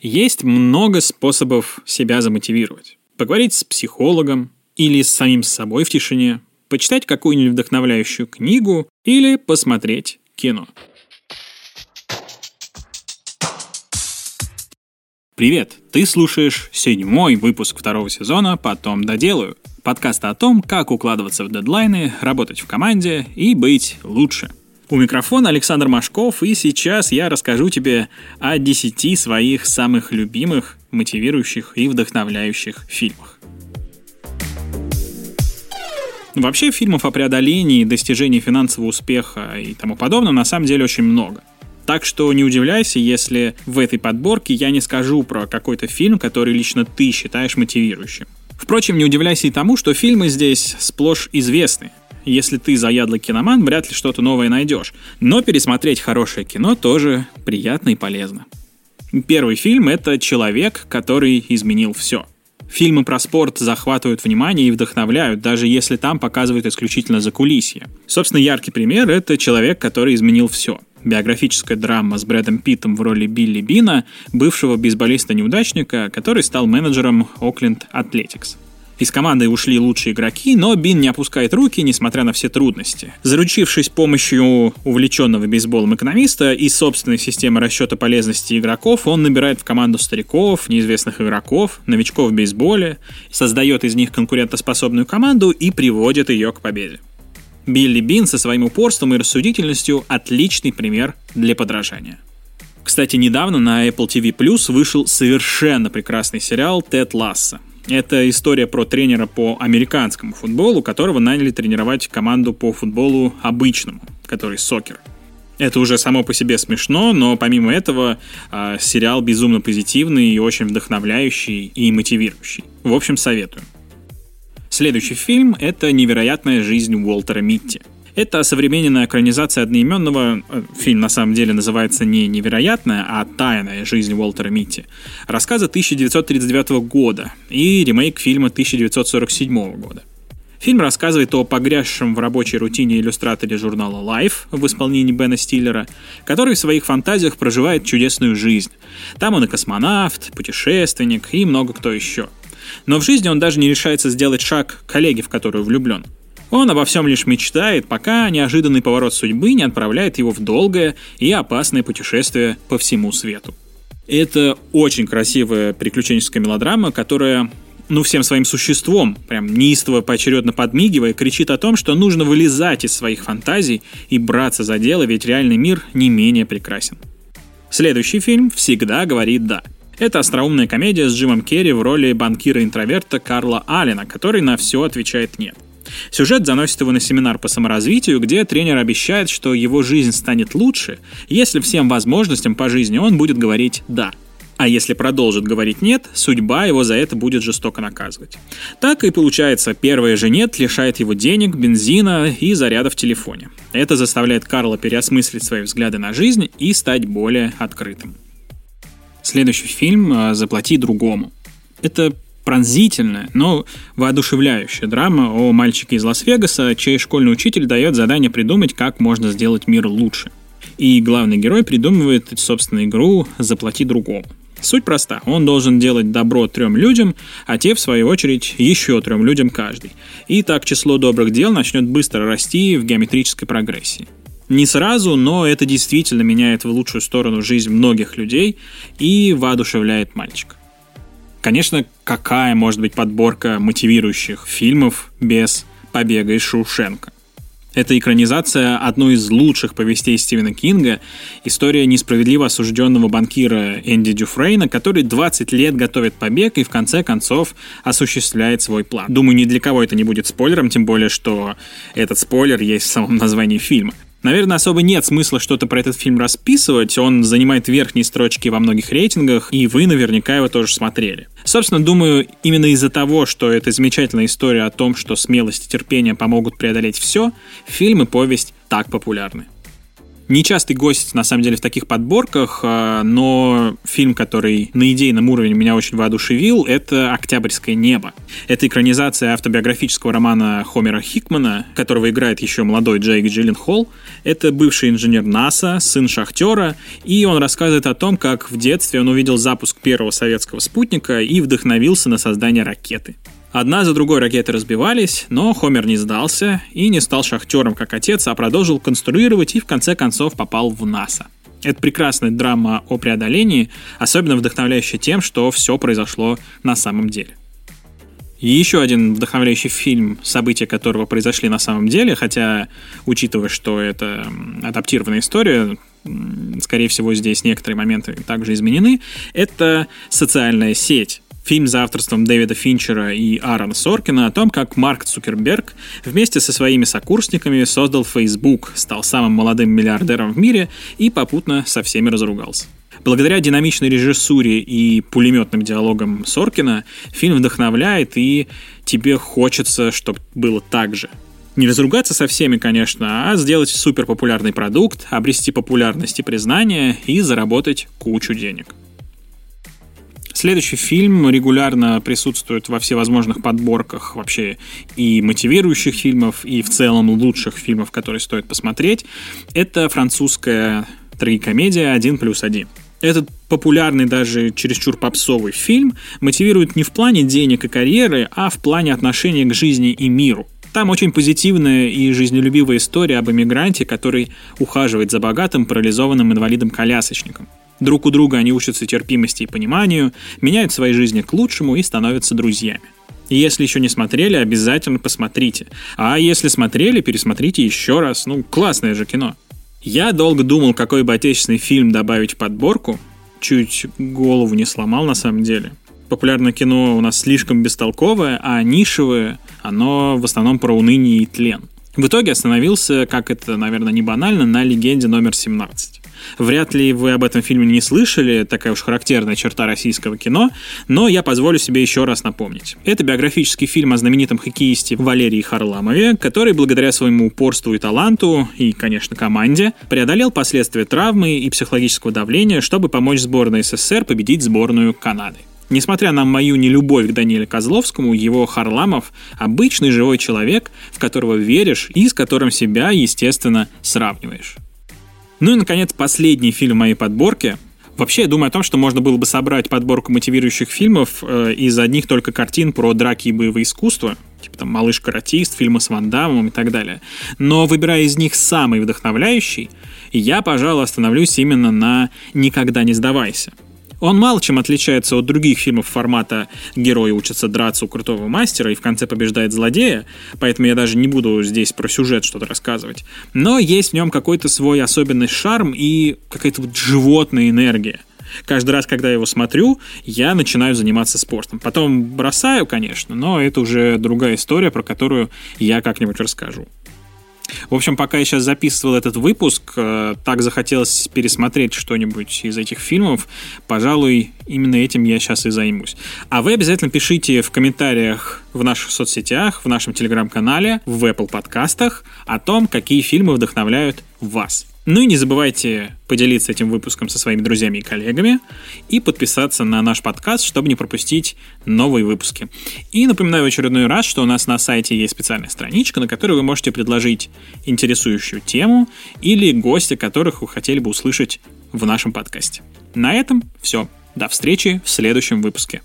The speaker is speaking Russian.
Есть много способов себя замотивировать. Поговорить с психологом или с самим собой в тишине, почитать какую-нибудь вдохновляющую книгу или посмотреть кино. Привет! Ты слушаешь седьмой выпуск второго сезона «Потом доделаю». Подкаста о том, как укладываться в дедлайны, работать в команде и быть лучше. У микрофона Александр Машков, и сейчас я расскажу тебе о 10 своих самых любимых, мотивирующих и вдохновляющих фильмах. Вообще фильмов о преодолении, достижении финансового успеха и тому подобное на самом деле очень много. Так что не удивляйся, если в этой подборке я не скажу про какой-то фильм, который лично ты считаешь мотивирующим. Впрочем, не удивляйся и тому, что фильмы здесь сплошь известны. Если ты заядлый киноман, вряд ли что-то новое найдешь. Но пересмотреть хорошее кино тоже приятно и полезно. Первый фильм — это «Человек, который изменил все». Фильмы про спорт захватывают внимание и вдохновляют, даже если там показывают исключительно закулисье. Собственно, яркий пример — это «Человек, который изменил все» биографическая драма с Брэдом Питтом в роли Билли Бина, бывшего бейсболиста-неудачника, который стал менеджером Окленд Атлетикс. Из команды ушли лучшие игроки, но Бин не опускает руки, несмотря на все трудности. Заручившись помощью увлеченного бейсболом экономиста и собственной системы расчета полезности игроков, он набирает в команду стариков, неизвестных игроков, новичков в бейсболе, создает из них конкурентоспособную команду и приводит ее к победе. Билли Бин со своим упорством и рассудительностью отличный пример для подражания. Кстати, недавно на Apple TV Plus вышел совершенно прекрасный сериал «Тед Ласса». Это история про тренера по американскому футболу, которого наняли тренировать команду по футболу обычному, который сокер. Это уже само по себе смешно, но помимо этого э, сериал безумно позитивный и очень вдохновляющий и мотивирующий. В общем, советую. Следующий фильм — это «Невероятная жизнь Уолтера Митти». Это современная экранизация одноименного... Э, фильм на самом деле называется не «Невероятная», а «Тайная жизнь Уолтера Митти». Рассказа 1939 года и ремейк фильма 1947 года. Фильм рассказывает о погрязшем в рабочей рутине иллюстраторе журнала Life в исполнении Бена Стиллера, который в своих фантазиях проживает чудесную жизнь. Там он и космонавт, путешественник и много кто еще. Но в жизни он даже не решается сделать шаг к коллеге, в которую влюблен. Он обо всем лишь мечтает, пока неожиданный поворот судьбы не отправляет его в долгое и опасное путешествие по всему свету. Это очень красивая приключенческая мелодрама, которая ну, всем своим существом, прям неистово поочередно подмигивая, кричит о том, что нужно вылезать из своих фантазий и браться за дело, ведь реальный мир не менее прекрасен. Следующий фильм всегда говорит «да». Это остроумная комедия с Джимом Керри в роли банкира-интроверта Карла Аллена, который на все отвечает «нет». Сюжет заносит его на семинар по саморазвитию, где тренер обещает, что его жизнь станет лучше, если всем возможностям по жизни он будет говорить «да». А если продолжит говорить «нет», судьба его за это будет жестоко наказывать. Так и получается, первое же «нет» лишает его денег, бензина и заряда в телефоне. Это заставляет Карла переосмыслить свои взгляды на жизнь и стать более открытым. Следующий фильм «Заплати другому». Это пронзительная, но воодушевляющая драма о мальчике из Лас-Вегаса, чей школьный учитель дает задание придумать, как можно сделать мир лучше. И главный герой придумывает, собственно, игру «Заплати другому». Суть проста. Он должен делать добро трем людям, а те, в свою очередь, еще трем людям каждый. И так число добрых дел начнет быстро расти в геометрической прогрессии. Не сразу, но это действительно меняет в лучшую сторону жизнь многих людей и воодушевляет мальчика. Конечно, какая может быть подборка мотивирующих фильмов без побега из Шоушенка? Это экранизация одной из лучших повестей Стивена Кинга, история несправедливо осужденного банкира Энди Дюфрейна, который 20 лет готовит побег и в конце концов осуществляет свой план. Думаю, ни для кого это не будет спойлером, тем более, что этот спойлер есть в самом названии фильма. Наверное, особо нет смысла что-то про этот фильм расписывать. Он занимает верхние строчки во многих рейтингах, и вы наверняка его тоже смотрели. Собственно, думаю, именно из-за того, что это замечательная история о том, что смелость и терпение помогут преодолеть все, фильм и повесть так популярны. Нечастый гость, на самом деле, в таких подборках, а, но фильм, который на идейном уровне меня очень воодушевил, это «Октябрьское небо». Это экранизация автобиографического романа Хомера Хикмана, которого играет еще молодой Джейк Джилленхол. Это бывший инженер НАСА, сын шахтера, и он рассказывает о том, как в детстве он увидел запуск первого советского спутника и вдохновился на создание ракеты. Одна за другой ракеты разбивались, но Хомер не сдался и не стал шахтером, как отец, а продолжил конструировать и в конце концов попал в НАСА. Это прекрасная драма о преодолении, особенно вдохновляющая тем, что все произошло на самом деле. И еще один вдохновляющий фильм, события которого произошли на самом деле, хотя, учитывая, что это адаптированная история, скорее всего, здесь некоторые моменты также изменены, это «Социальная сеть», Фильм за авторством Дэвида Финчера и Аарона Соркина о том, как Марк Цукерберг вместе со своими сокурсниками создал Facebook, стал самым молодым миллиардером в мире и попутно со всеми разругался. Благодаря динамичной режиссуре и пулеметным диалогам Соркина фильм вдохновляет, и тебе хочется, чтобы было так же. Не разругаться со всеми, конечно, а сделать супер популярный продукт, обрести популярность и признание и заработать кучу денег. Следующий фильм регулярно присутствует во всевозможных подборках вообще и мотивирующих фильмов, и в целом лучших фильмов, которые стоит посмотреть. Это французская трагикомедия «Один плюс один». Этот популярный даже чересчур попсовый фильм мотивирует не в плане денег и карьеры, а в плане отношения к жизни и миру. Там очень позитивная и жизнелюбивая история об эмигранте, который ухаживает за богатым парализованным инвалидом-колясочником. Друг у друга они учатся терпимости и пониманию, меняют свои жизни к лучшему и становятся друзьями. если еще не смотрели, обязательно посмотрите. А если смотрели, пересмотрите еще раз. Ну, классное же кино. Я долго думал, какой бы отечественный фильм добавить в подборку. Чуть голову не сломал на самом деле. Популярное кино у нас слишком бестолковое, а нишевое, оно в основном про уныние и тлен. В итоге остановился, как это, наверное, не банально, на легенде номер 17. Вряд ли вы об этом фильме не слышали, такая уж характерная черта российского кино, но я позволю себе еще раз напомнить. Это биографический фильм о знаменитом хоккеисте Валерии Харламове, который благодаря своему упорству и таланту, и, конечно, команде, преодолел последствия травмы и психологического давления, чтобы помочь сборной СССР победить сборную Канады. Несмотря на мою нелюбовь к Даниэлю Козловскому, его Харламов – обычный живой человек, в которого веришь и с которым себя, естественно, сравниваешь. Ну и, наконец, последний фильм моей подборке. Вообще, я думаю о том, что можно было бы собрать подборку мотивирующих фильмов э, из одних только картин про драки и боевые искусства, типа там «Малыш-каратист», фильмы с Ван Дамом и так далее. Но выбирая из них самый вдохновляющий, я, пожалуй, остановлюсь именно на «Никогда не сдавайся». Он мало чем отличается от других фильмов формата «Герои учатся драться у крутого мастера и в конце побеждает злодея», поэтому я даже не буду здесь про сюжет что-то рассказывать. Но есть в нем какой-то свой особенный шарм и какая-то вот животная энергия. Каждый раз, когда я его смотрю, я начинаю заниматься спортом. Потом бросаю, конечно, но это уже другая история, про которую я как-нибудь расскажу. В общем, пока я сейчас записывал этот выпуск, э, так захотелось пересмотреть что-нибудь из этих фильмов. Пожалуй, именно этим я сейчас и займусь. А вы обязательно пишите в комментариях в наших соцсетях, в нашем телеграм-канале, в Apple подкастах о том, какие фильмы вдохновляют вас. Ну и не забывайте поделиться этим выпуском со своими друзьями и коллегами и подписаться на наш подкаст, чтобы не пропустить новые выпуски. И напоминаю в очередной раз, что у нас на сайте есть специальная страничка, на которой вы можете предложить интересующую тему или гостя, которых вы хотели бы услышать в нашем подкасте. На этом все. До встречи в следующем выпуске.